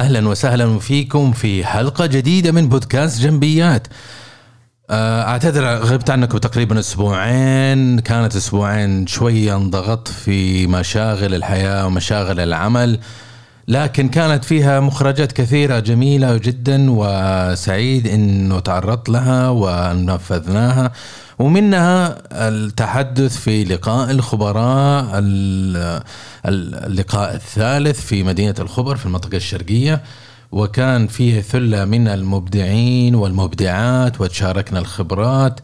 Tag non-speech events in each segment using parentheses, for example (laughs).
أهلا وسهلا فيكم في حلقة جديدة من بودكاست جنبيات. آه، أعتذر غبت عنكم تقريبا أسبوعين. كانت أسبوعين شوية انضغطت في مشاغل الحياة ومشاغل العمل لكن كانت فيها مخرجات كثيرة جميلة جدا وسعيد إنه تعرضت لها ونفذناها. ومنها التحدث في لقاء الخبراء اللقاء الثالث في مدينة الخبر في المنطقة الشرقية. وكان فيه ثلة من المبدعين والمبدعات وتشاركنا الخبرات.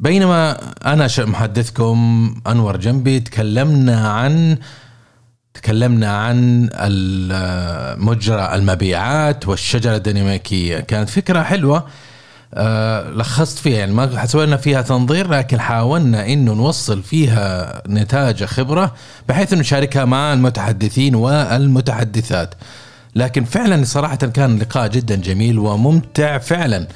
بينما أنا محدثكم أنور جنبي تكلمنا عن تكلمنا عن مجرى المبيعات والشجرة الديناميكية. كانت فكرة حلوة. آه لخصت فيها يعني ما سوينا فيها تنظير لكن حاولنا إنه نوصل فيها نتاج خبرة بحيث إنه نشاركها مع المتحدثين والمتحدثات. لكن فعلا صراحة كان لقاء جدا جميل وممتع فعلا.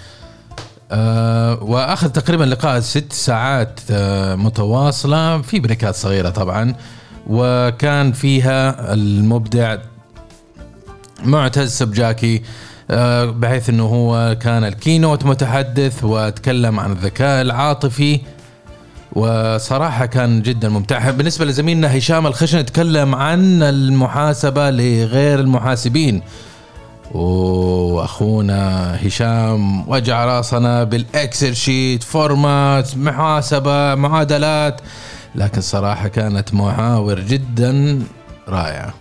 آه وآخذ تقريبا لقاء ست ساعات آه متواصلة في بريكات صغيرة طبعا وكان فيها المبدع معتز سبجاكي بحيث إنه هو كان ال keynote متحدث وتكلم عن الذكاء العاطفي وصراحة كان جدا ممتع. بالنسبة لزميلنا هشام الخشن تكلم عن المحاسبة لغير المحاسبين. وأخونا هشام وجع راسنا بال Excel sheet format محاسبة معادلات لكن صراحة كانت محاور جدا رائعة.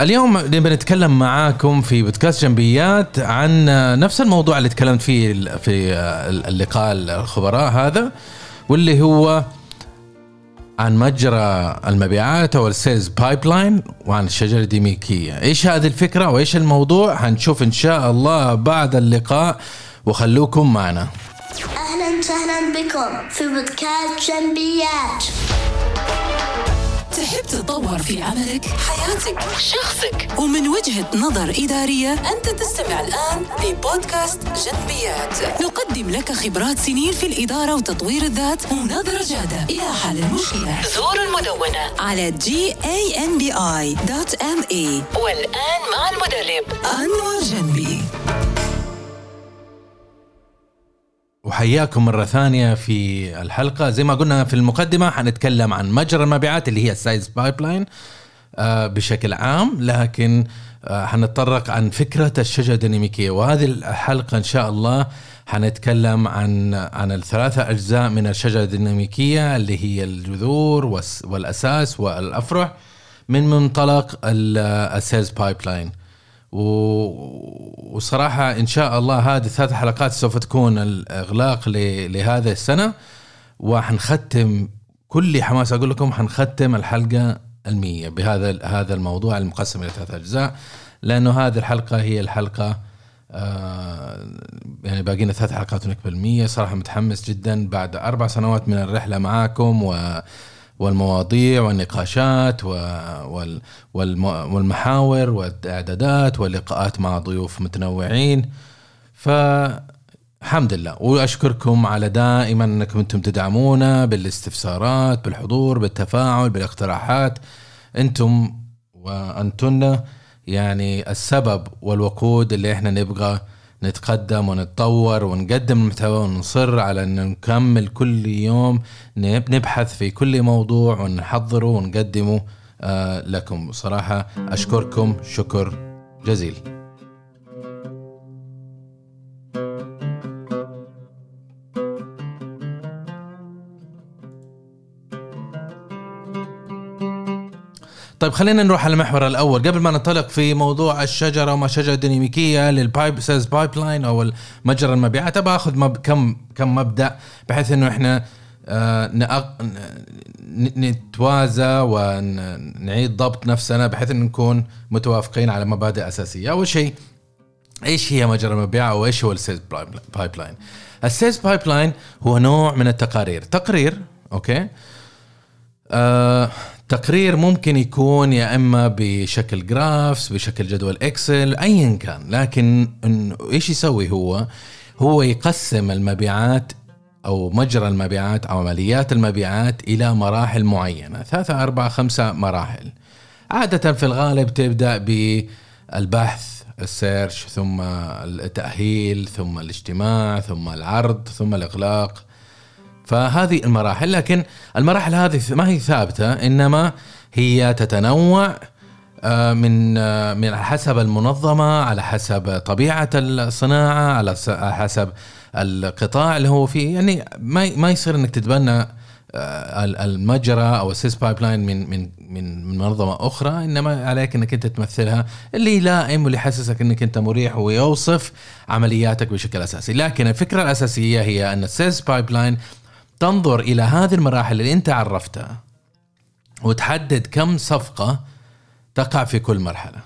اليوم نبي نتكلم معاكم في بودكاست جنبيات عن نفس الموضوع اللي تكلمت فيه في اللقاء الخبراء هذا واللي هو عن مجرى المبيعات أو ال sales pipeline وعن الشجرة الديناميكية، إيش هذه الفكرة وإيش الموضوع؟ حنشوف إن شاء الله بعد اللقاء وخلوكم معنا. أهلا وسهلا بكم في بودكاست جنبيات. تحب تتطور في عملك حياتك شخصك. ومن وجهة نظر إدارية أنت تستمع الآن لبودكاست جنبيات. نقدم لك خبرات سنين في الإدارة وتطوير الذات ونظرة جادة. إلى حل المشكلة زور المدونة. على gambi.me والآن مع المدرب. أنور جنبي. وحياكم مرة ثانية في الحلقة. زي ما قلنا في المقدمة حنتكلم عن مجرى المبيعات اللي هي ال sales pipeline بشكل عام. لكن آه حنتطرق عن فكرة الشجرة الديناميكية. وهذه الحلقة إن شاء الله حنتكلم عن عن الثلاثة أجزاء من الشجرة الديناميكية اللي هي الجذور والأساس والأفرع من منطلق ال sales pipeline وصراحة إن شاء الله هذه الثلاث حلقات سوف تكون الإغلاق لهذه السنة وحنختم كل حماس أقول لكم حنختم الحلقة المية بهذا هذا الموضوع المقسم إلى ثلاث أجزاء لأنه هذه الحلقة هي الحلقة آه يعني باقينا ثلاث حلقات ونكمل المية صراحة متحمس جدا بعد أربع سنوات من الرحلة معاكم و والمواضيع والنقاشات والمحاور والإعدادات واللقاءات مع ضيوف متنوعين. فالحمد لله. وأشكركم على دائما أنكم أنتم تدعمونا بالاستفسارات بالحضور بالتفاعل بالاقتراحات. أنتم وأنتن يعني السبب والوقود اللي إحنا نبغى نتقدم ونتطور ونقدم المحتوى ونصر على أن نكمل كل يوم نبحث في كل موضوع ونحضره ونقدمه آه، لكم. صراحة أشكركم. شكر جزيل. طيب خلينا نروح على المحور الأول. قبل ما ننطلق في موضوع الشجرة وما شجرة ديناميكية لل pipe sales pipeline أو مجرى المبيعات أبغى أخذ مب كم كم مبدأ بحيث إنه إحنا آه نتوازى ونعيد ضبط نفسنا بحيث إن نكون متوافقين على مبادئ أساسية. أول شيء إيش هي مجرى المبيع أو إيش هو ال sales pipeline ال sales pipeline هو نوع من التقارير. تقرير أوكي؟ آه تقرير ممكن يكون يا إما بشكل graphs بشكل جدول Excel ايا كان. لكن إيش يسوي هو؟ هو يقسم المبيعات أو مجرى المبيعات عمليات المبيعات إلى مراحل معينة. ثلاثة أربعة خمسة مراحل. عادة في الغالب تبدأ بالبحث السيرش ثم التأهيل ثم الاجتماع ثم العرض ثم الإغلاق. فهذه المراحل لكن المراحل هذه ما هي ثابتة إنما هي تتنوع آه، من آه، من حسب المنظمة على حسب طبيعة الصناعة على حسب القطاع اللي هو فيه. يعني ما ما يصير إنك تتبنى آه، ال- المجرى أو ال sales pipeline من من من من منظمة أخرى إنما عليك إنك أنت تمثلها اللي يلائم واللي يحسسك إنك أنت مريح ويوصف عملياتك بشكل أساسي. لكن الفكرة الأساسية هي أن ال sales pipeline تنظر إلى هذه المراحل اللي أنت عرفتها وتحدد كم صفقة تقع في كل مرحلة.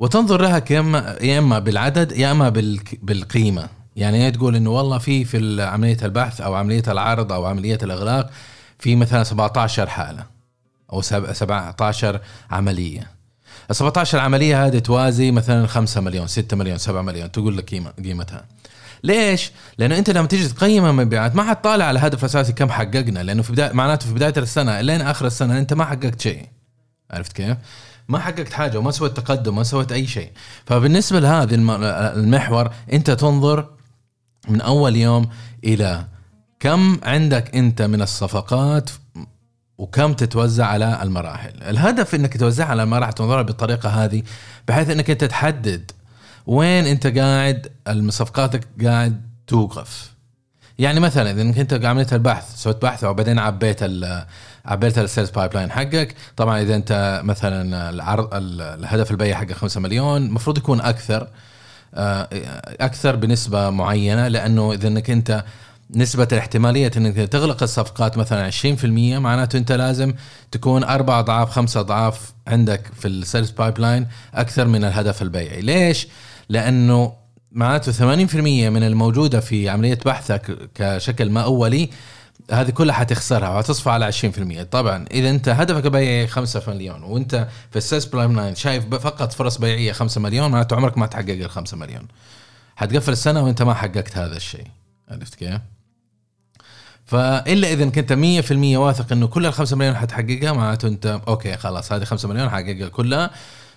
وتنظر لها كم يا إما بالعدد يا إما بالقيمة. يعني تقول إنه والله في في عملية البحث أو عملية العرض أو عملية الإغلاق في مثلا 17 حالة أو سب- 17 عملية. ال 17 عملية هذه توازي مثلا 5 مليون 6 مليون 7 مليون تقول لك قيمتها. ليش؟ لأنه أنت لما تيجي تقيم المبيعات ما حتطالع على هدف أساسي كم حققنا لأنه في بدايه معناته في بداية السنة لين آخر السنة أنت ما حققت شيء عرفت كيف؟ ما حققت حاجة وما سويت تقدم ما سويت أي شيء فبالنسبة لهذا الم- المحور أنت تنظر من أول يوم إلى كم عندك أنت من الصفقات وكم تتوزع على المراحل الهدف إنك توزعها على المراحل تنظرها بالطريقة هذه بحيث إنك أنت تحدد وين انت قاعد؟ صفقاتك قاعد توقف. يعني مثلا إذا أنت عملت البحث سويت بحث وبعدين عبيت عبيت ال sales pipeline حقك طبعا إذا أنت مثلا العرض ال- الهدف البيع حقك 5 مليون المفروض يكون أكثر آه، أكثر بنسبة معينة لأنه إذا إنك أنت نسبة الاحتمالية إنك تغلق الصفقات مثلا 20% معناته أنت لازم تكون أربع اضعاف خمسة اضعاف عندك في ال sales pipeline أكثر من الهدف البيعي، ليش؟ لأنه معناته 80% من الموجودة في عملية بحثك كشكل ما أولي هذه كلها حتخسرها وحتصفى على 20% طبعا إذا أنت هدفك البيعي 5 مليون وأنت في ال sales pipeline شايف فقط فرص بيعية 5 مليون معناته عمرك ما تحقق ال 5 مليون حتقفل السنة وأنت ما حققت هذا الشيء عرفت كيف؟ فإلا إذا كنت 100% واثق إنه كل ال 5 مليون حتحققها معناته أنت okay خلاص هذه 5 مليون حققها كلها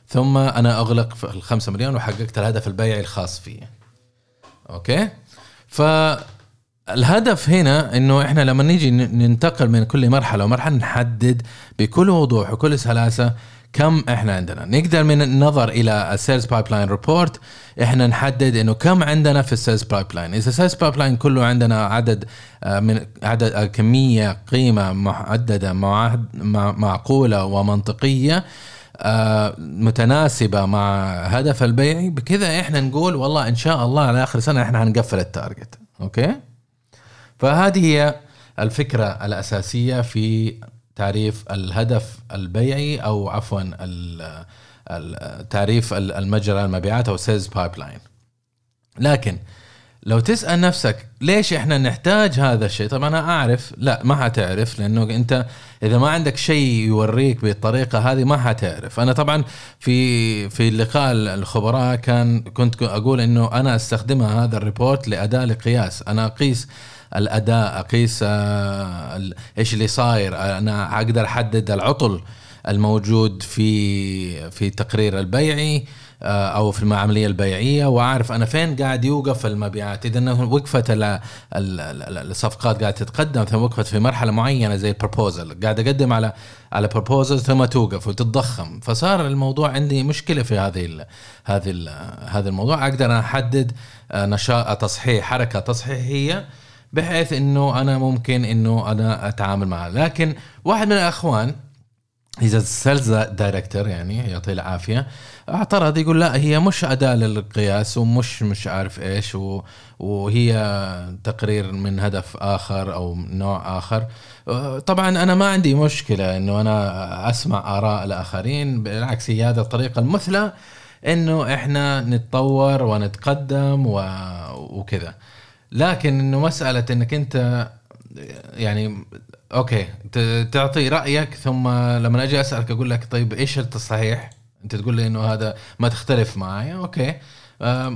ثم أنا أغلق ال 5 مليون وحققت الهدف البيعي الخاص فيه. okay؟ فالهدف هنا إنه إحنا لما نيجي ننتقل من كل مرحلة ومرحلة نحدد بكل وضوح وكل سلاسة كم إحنا عندنا. نقدر من النظر إلى ال sales pipeline report إحنا نحدد إنه كم عندنا في ال sales pipeline إذا ال sales pipeline كله عندنا عدد آه، من عدد آه، كمية قيمة محددة معقولة ومنطقية آه، متناسبة مع هدف البيعي بكذا إحنا نقول والله إن شاء الله على آخر سنه إحنا هنقفل ال target okay؟ فهذه هي الفكرة الأساسية في تعريف الهدف البيعي أو عفوا تعريف ال- المجرى المبيعات أو sales pipeline لكن لو تسأل نفسك ليش إحنا نحتاج هذا الشيء؟ طبعا أنا أعرف لا ما حتعرف لأنه أنت إذا ما عندك شيء يوريك بالطريقة هذه ما حتعرف. أنا طبعا في في لقاء الخبراء كان كنت أقول إنه أنا أستخدمها هذا ال report لاداء لقياس. أنا أقيس الأداء أقيس آه، إيش اللي صاير. أنا أقدر أحدد العطل الموجود في في التقرير البيعي آه، أو في العملية البيعية وأعرف أنا فين قاعد يوقف المبيعات. إذا وقفت ال- ال- ال- الصفقات قاعدة تتقدم ثم وقفت في مرحلة معينة زي البروبوزل قاعد أقدم على على بروبوزل ثم توقف وتتضخم. فصار الموضوع عندي مشكلة في هذه ال هذه ال هذا الموضوع. أقدر أحدد آه، نشاط تصحيح حركة تصحيحية بحيث إنه أنا ممكن إنه أنا أتعامل معها. لكن واحد من الأخوان إذا sales director يعني يعطيه العافية اعترض يقول لا هي مش أداة للقياس ومش مش عارف إيش و- وهي تقرير من هدف آخر أو نوع آخر. طبعا أنا ما عندي مشكلة إنه أنا أسمع آراء الآخرين بالعكس هي هذه الطريقة المثلى إنه إحنا نتطور ونتقدم و... وكذا. لكن إنه مسألة إنك أنت يعني okay تعطي رأيك ثم لما أجي أسألك أقول لك طيب إيش التصحيح؟ أنت تقول لي إنه هذا ما تختلف معي okay. آه،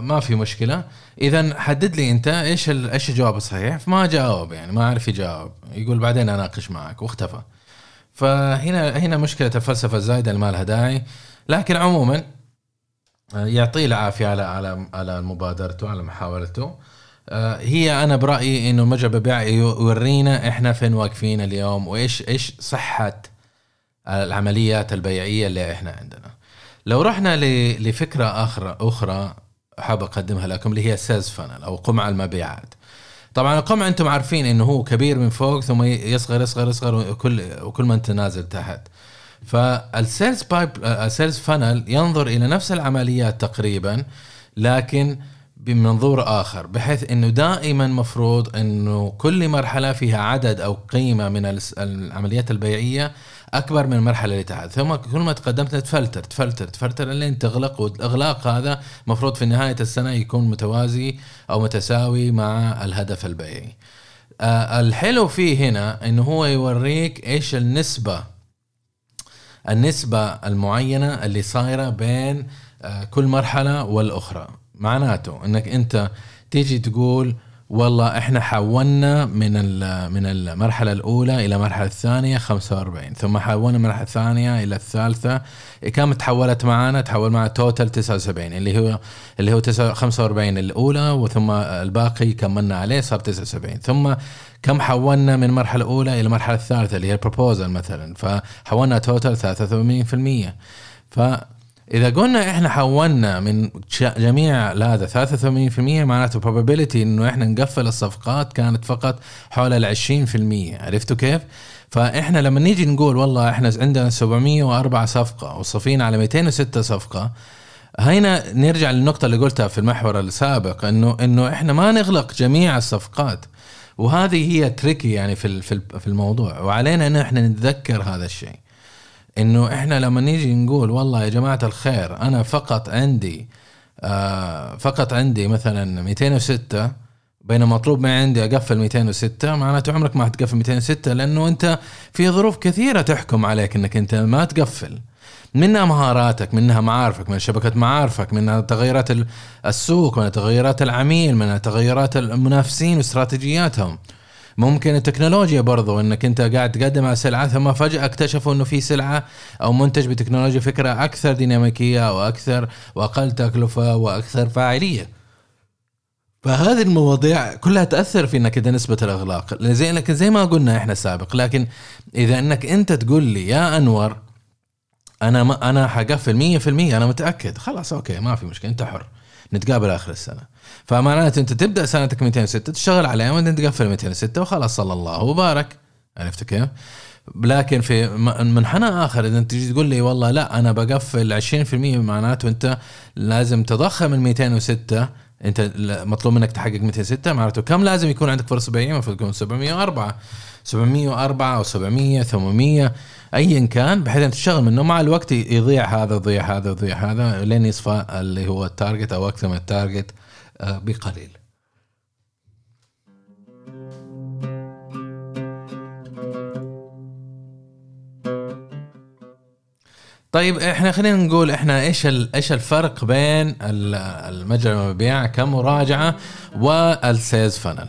ما في مشكلة. اذا حدد لي أنت إيش إيش الجواب الصحيح؟ فما جاوب يعني ما عرف يجاوب. يقول بعدين أناقش معك واختفى. فهنا هنا مشكلة الفلسفة الزايدة اللي ما لها داعي لكن عموما آه، يعطيه العافية على على على مبادرته على محاولته. هي أنا برأيي إنه مجرى بيع يورينا إحنا فين واقفين اليوم وايش إيش صحة العمليات البيعية اللي إحنا عندنا. لو رحنا لفكرة أخرى أخرى حاب أقدمها لكم اللي هي sales funnel أو قمع المبيعات. طبعا القمع أنتم عارفين إنه هو كبير من فوق ثم يصغر يصغر يصغر وكل وكل ما أنت نازل تحت. فال sales pipe ال sales funnel ينظر إلى نفس العمليات تقريبا لكن بمنظور آخر بحيث إنه دائما مفروض إنه كل مرحلة فيها عدد أو قيمة من العمليات البيعية أكبر من المرحله اللي تحت. ثم كل ما تقدمت تفلتر تفلتر تفلتر لين تغلق والإغلاق هذا مفروض في نهاية السنة يكون متوازي أو متساوي مع الهدف البيعي. آه الحلو فيه هنا إنه هو يوريك إيش النسبة النسبة المعينة اللي صايرة بين آه، كل مرحلة والأخرى. معناته أنك أنت تيجي تقول والله إحنا حولنا من من المرحلة الأولى إلى المرحله الثانية 45 ثم حولنا من المرحلة الثانية إلى الثالثة كم تحولت معنا تحول معنا total 79 اللي هو اللي هو 9 45 الأولى وثم الباقي كملنا عليه صار 79 ثم كم حولنا من المرحله الأولى إلى المرحله الثالثة اللي هي ال proposal مثلا فحولنا total 83% فاذا قلنا إحنا حولنا من جميع هذا 83% معناته probability إنه إحنا نقفل الصفقات كانت فقط حول ال 20% عرفتوا كيف؟ فإحنا لما نيجي نقول والله إحنا عندنا 704 صفقة وصفينا على 206 صفقة هنا نرجع للنقطة اللي قلتها في المحور السابق انه إنه إحنا ما نغلق جميع الصفقات. وهذه هي تريكي يعني في في الموضوع. وعلينا إن إحنا نتذكر هذا الشيء. إنه إحنا لما نيجي نقول والله يا جماعة الخير أنا فقط عندي آه فقط عندي مثلا 206 بينما مطلوب من عندي أقفل 206 معناته عمرك ما حتقفل 206 لأنه أنت في ظروف كثيرة تحكم عليك إنك أنت ما تقفل. منها مهاراتك منها معارفك من شبكة معارفك منها تغيرات ال- السوق من تغيرات العميل من تغيرات المنافسين واستراتيجياتهم. ممكن التكنولوجيا برضو إنك أنت قاعد تقدم على سلعة ثم فجأة اكتشفوا إنه في سلعة أو منتج بتكنولوجيا فكرة أكثر ديناميكية أو أكثر وأقل تكلفة وأكثر فاعلية. فهذه المواضيع كلها تأثر في إنك انت نسبة الاغلاق زي لكن زي ما قلنا إحنا سابق لكن إذا إنك أنت تقول لي يا أنور أنا ما أنا حقفل 100% أنا متأكد. خلاص أوكي ما في مشكلة أنت حر. نتقابل آخر السنة. فمعناته أنت تبدأ سنتك 206 تشتغل عليها وانت تقفل 206 وخلاص صلى الله وبارك. عرفت كيف؟ لكن في منحنى آخر إذا أنت تجي تقول لي والله لا أنا بقفل 20% معناته أنت لازم تضخم ال 206 أنت مطلوب منك تحقق 206 معناته كم لازم يكون عندك فرصه بيعية؟ المفروض يكون 704 704 أو 700 800 ايا كان بحيث انت تشتغل منه. مع الوقت يضيع هذا يضيع هذا يضيع هذا لين يصفى اللي هو ال target أو أكثر من ال target آه، بقليل. طيب إحنا خلينا نقول إحنا إيش إيش الفرق بين ال- المتجر المبيع كمراجعة وال sales funnel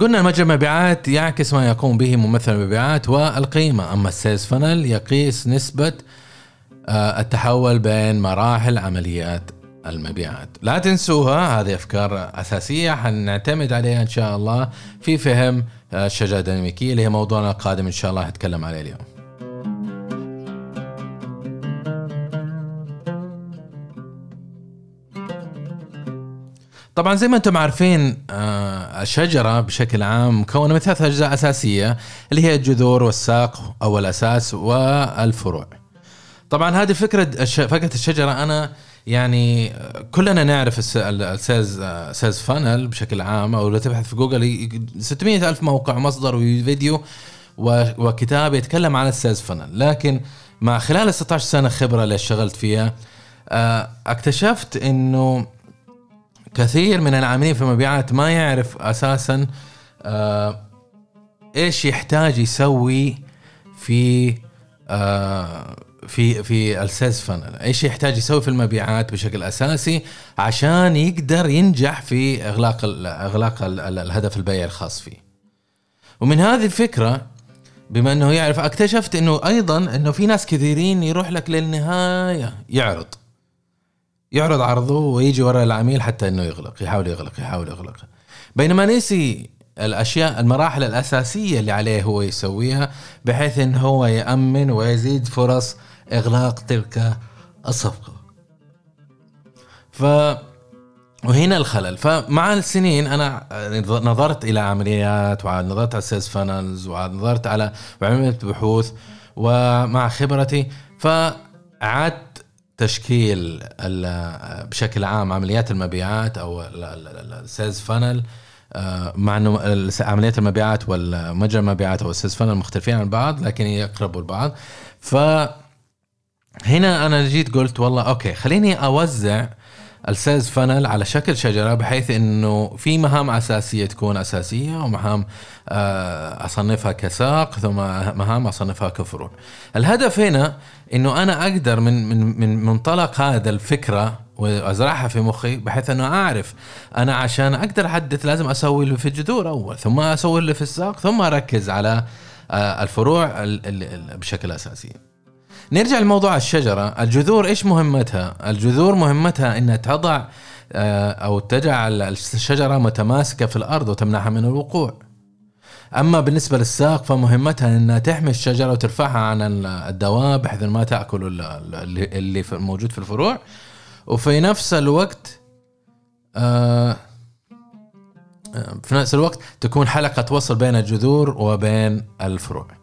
قلنا متجر المبيعات يعكس ما يقوم به ممثل المبيعات والقيمة أما ال sales funnel يقيس نسبة آه، التحول بين مراحل عمليات المبيعات. لا تنسوها هذه أفكار أساسية حنعتمد عليها إن شاء الله في فهم آه، الشجرة الديناميكية اللي هي موضوعنا القادم إن شاء الله هنتكلم عليه اليوم. طبعا زي ما أنتم عارفين آه، الشجرة بشكل عام مكونة من ثلاث أجزاء أساسية اللي هي الجذور والساق أو الأساس والفروع. طبعا هذه فكرة فكرة الشجرة أنا يعني آه، كلنا نعرف الس- ال- ال sales آه، sales funnel بشكل عام أو لو تبحث في جوجل ي- 600 ألف موقع مصدر وفيديو وكتاب يتكلم عن ال sales funnel لكن مع خلال ال 16 سنة خبرة اللي اشتغلت فيها اكتشفت إنه كثير من العاملين في المبيعات ما يعرف أساسا آه إيش يحتاج يسوي في آه في في ال sales funnel. إيش يحتاج يسوي في المبيعات بشكل أساسي عشان يقدر ينجح في إغلاق ال إغلاق ال الهدف البيعي الخاص فيه. ومن هذه الفكرة بما إنه يعرف اكتشفت إنه أيضا إنه في ناس كثيرين يروح لك للنهاية يعرض. يعرض عرضه ويجي ورا العميل حتى إنه يغلق يحاول يغلق يحاول يغلق. بينما نسي الأشياء المراحل الأساسية اللي عليه هو يسويها بحيث انه هو يأمن ويزيد فرص إغلاق تلك الصفقة. ف وهنا الخلل. فمع السنين أنا نظرت إلى عمليات ونظرت على ال sales funnels ونظرت على وعملت بحوث ومع خبرتي فعدت تشكيل بشكل عام عمليات المبيعات أو ال sales funnel مع إنه عمليات المبيعات والمجرى المبيعات أو ال sales funnel مختلفين عن بعض لكن يقربوا لبعض. ف هنا أنا جيت قلت والله أوكي خليني أوزع ال sales funnel على شكل شجرة بحيث إنه في مهام أساسية تكون أساسية ومهام آه، أصنفها كساق ثم مهام أصنفها كفروع. الهدف هنا إنه أنا أقدر من من من منطلق هذا الفكرة وأزرعها في مخي بحيث إنه أعرف أنا عشان أقدر أحدث لازم أسوي اللي في الجذور أول ثم أسوي اللي في الساق ثم أركز على آه، الفروع بشكل أساسي. نرجع لموضوع الشجرة. الجذور إيش مهمتها؟ الجذور مهمتها أنها تضع آه، أو تجعل الشجرة متماسكة في الأرض وتمنعها من الوقوع. أما بالنسبة للساق فمهمتها أنها تحمي الشجرة وترفعها عن الدواب بحيث ما تأكل اللي موجود في الفروع. وفي نفس الوقت آه، آه، في نفس الوقت تكون حلقة وصل بين الجذور وبين الفروع.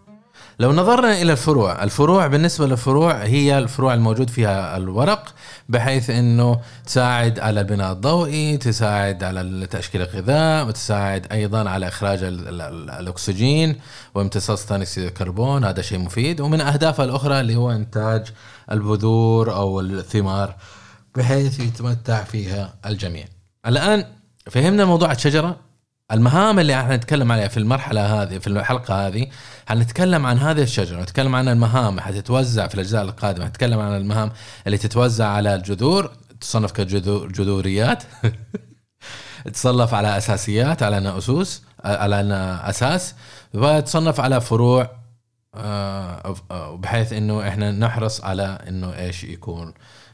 لو نظرنا إلى الفروع الفروع بالنسبة للفروع هي الفروع الموجود فيها الورق بحيث إنه تساعد على البناء الضوئي تساعد على تشكيل الغذاء وتساعد أيضا على إخراج الأكسجين وامتصاص ثاني أكسيد الكربون هذا شيء مفيد. ومن اهدافها الأخرى اللي هو إنتاج البذور أو الثمار بحيث يتمتع فيها الجميع. الآن فهمنا موضوع الشجرة؟ المهام اللي إحنا نتكلم عليها في المرحلة هذه في الحلقة هذه حنتكلم عن هذه الشجرة؟ نتكلم عن المهام حتتوزع في الأجزاء القادمة. نتكلم عن المهام اللي تتوزع على الجذور. تصنف كجذوريات (laughs) تصنف على أساسيات على أنها أسوس على أنها أساس. وتصنف على فروع آه، بحيث إنه إحنا نحرص على إنه إيش يكون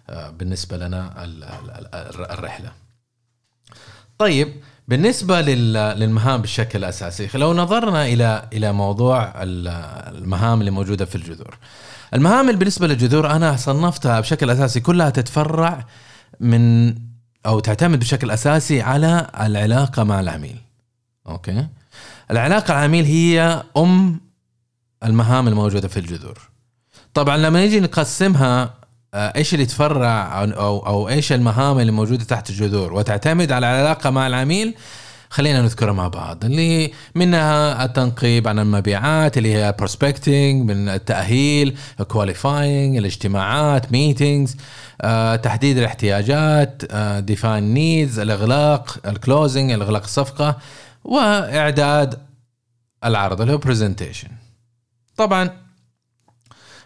آه، بالنسبة لنا الرحلة. طيب بالنسبة للمهام بشكل أساسي لو نظرنا إلى إلى موضوع المهام اللي موجودة في الجذور. المهام اللي بالنسبة للجذور أنا صنفتها بشكل أساسي كلها تتفرع من أو تعتمد بشكل أساسي على العلاقة مع العميل. أوكي؟ العلاقة العميل هي أم المهام الموجودة في الجذور. طبعا لما نيجي نقسمها إيش اللي يتفرع أو أو إيش المهام اللي موجودة تحت الجذور؟ وتعتمد على العلاقة مع العميل؟ خلينا نذكرها مع بعض اللي منها التنقيب عن المبيعات اللي هي prospecting من التأهيل qualifying الاجتماعات meetings آه، تحديد الاحتياجات define آه، needs الإغلاق ال closing الإغلاق الصفقة وإعداد العرض اللي هو برزنتيشن طبعا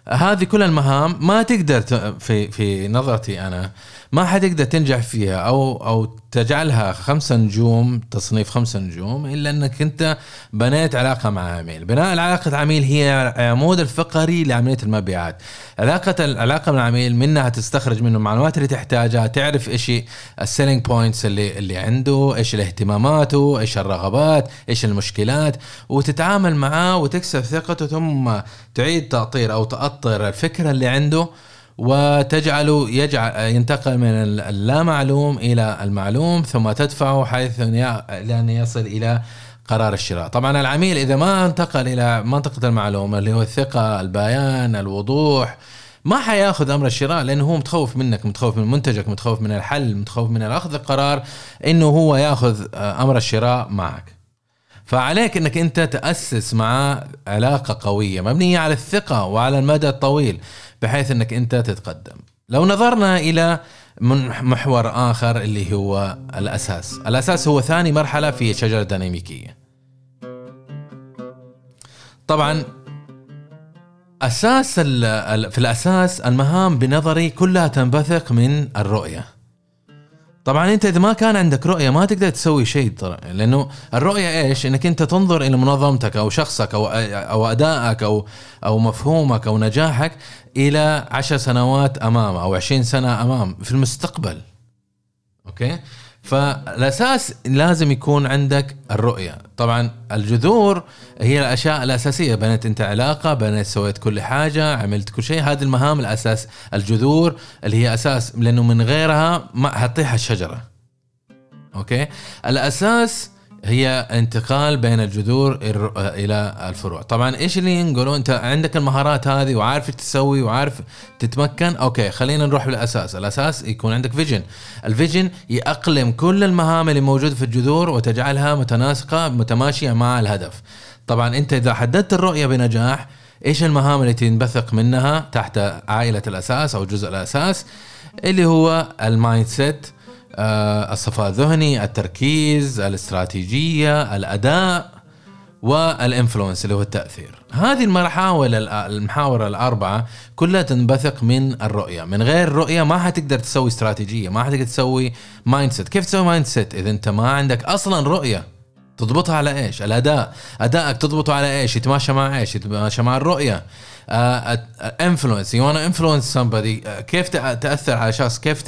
هذه كل المهام ما تقدر في في نظرتي أنا. ما حتقدر تنجح فيها أو أو تجعلها خمسة نجوم تصنيف خمسة نجوم إلا إنك أنت بنيت علاقة مع عميل، بناء علاقة عميل هي العمود الفقري لعملية المبيعات، علاقة العلاقه مع العميل منها تستخرج منه المعلومات اللي تحتاجها، تعرف إيش ال selling points اللي اللي عنده، إيش اهتماماته، إيش الرغبات، إيش المشكلات، وتتعامل معاه وتكسب ثقته ثم تعيد تأطير أو تأطر الفكرة اللي عنده. وتجعله يجعل ينتقل من اللا معلوم إلى المعلوم ثم تدفعه حيث لأن يصل إلى قرار الشراء. طبعا العميل إذا ما انتقل إلى منطقة المعلومه اللي هو الثقة البيان الوضوح ما حياخذ أمر الشراء؟ لأنه هو متخوف منك متخوف من منتجك متخوف من الحل متخوف من اخذ القرار إنه هو ياخذ أمر الشراء معك. فعليك إنك أنت تأسس معاه علاقة قوية مبنية على الثقة وعلى المدى الطويل. بحيث إنك أنت تتقدم. لو نظرنا إلى محور آخر اللي هو الأساس. الأساس هو ثاني مرحلة في الشجرة الديناميكية. طبعا أساس في الأساس المهام بنظري كلها تنبثق من الرؤية. طبعا أنت إذا ما كان عندك رؤية ما تقدر تسوي شيء ترى. لأنه الرؤية إيش؟ إنك أنت تنظر إلى منظمتك أو شخصك أو أو أدائك أو أو مفهومك أو نجاحك إلى عشر سنوات أمام أو عشرين سنة أمام في المستقبل. أوكي؟ فالأساس لازم يكون عندك الرؤية. طبعا الجذور هي الأشياء الأساسية. بنيت أنت علاقة بنيت سويت كل حاجة عملت كل شيء. هذه المهام الأساس. الجذور اللي هي أساس لأنه من غيرها ما حتطيح الشجرة. أوكي؟ الأساس هي انتقال بين الجذور إلى الفروع. طبعا إيش اللي ينقلوا أنت عندك المهارات هذه وعارف تسوي وعارف تتمكن. أوكي خلينا نروح بالأساس. الأساس يكون عندك vision ال vision يأقلم كل المهام اللي موجودة في الجذور وتجعلها متناسقة متماشية مع الهدف. طبعا أنت إذا حددت الرؤية بنجاح إيش المهام اللي تنبثق منها تحت عائلة الأساس أو جزء الأساس؟ اللي هو ال mindset. آه، الصفاء الذهني التركيز الاستراتيجية الأداء وال influence اللي هو التأثير هذه المحاور المحاور الأربعة كلها تنبثق من الرؤية من غير الرؤية ما حتقدر تسوي استراتيجية ما حتقدر تسوي mindset كيف تسوي mindset إذا أنت ما عندك أصلا رؤية تضبطها على إيش؟ الأداء، أدائك تضبطه على إيش؟ يتماشى مع إيش؟ يتماشى مع الرؤية. influence you influence somebody uh, كيف تأثر على شخص؟ كيف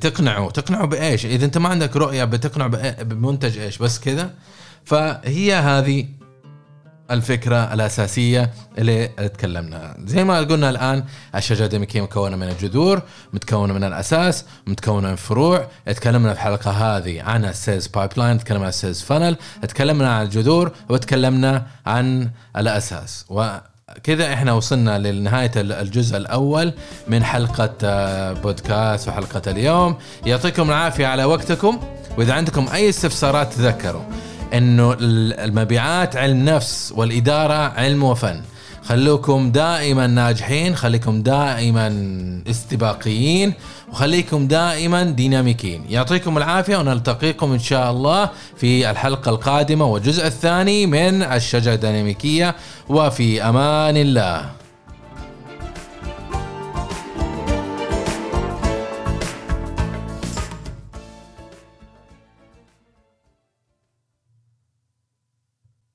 تقنعه. تقنعه بإيش؟ إذا أنت ما عندك رؤية بتقنع بمنتج إيش بس كذا. فهي هذه الفكرة الأساسية اللي تكلمنا. زي ما قلنا الآن الشجرة الديناميكية مكونة من الجذور متكونة من الأساس متكونة من فروع. تكلمنا في الحلقة هذه عن ال sales pipeline تكلمنا عن ال sales funnel تكلمنا عن الجذور وتكلمنا عن الأساس. و كذا إحنا وصلنا لنهاية الجزء الأول من حلقة آه، بودكاست وحلقة اليوم. يعطيكم العافية على وقتكم. وإذا عندكم أي استفسارات تذكروا أنه المبيعات علم نفس والإدارة علم وفن. خلوكم دائما ناجحين خليكم دائما استباقيين وخليكم دائما ديناميكيين يعطيكم العافية ونلتقيكم إن شاء الله في الحلقة القادمة والجزء الثاني من الشجرة الديناميكية وفي أمان الله.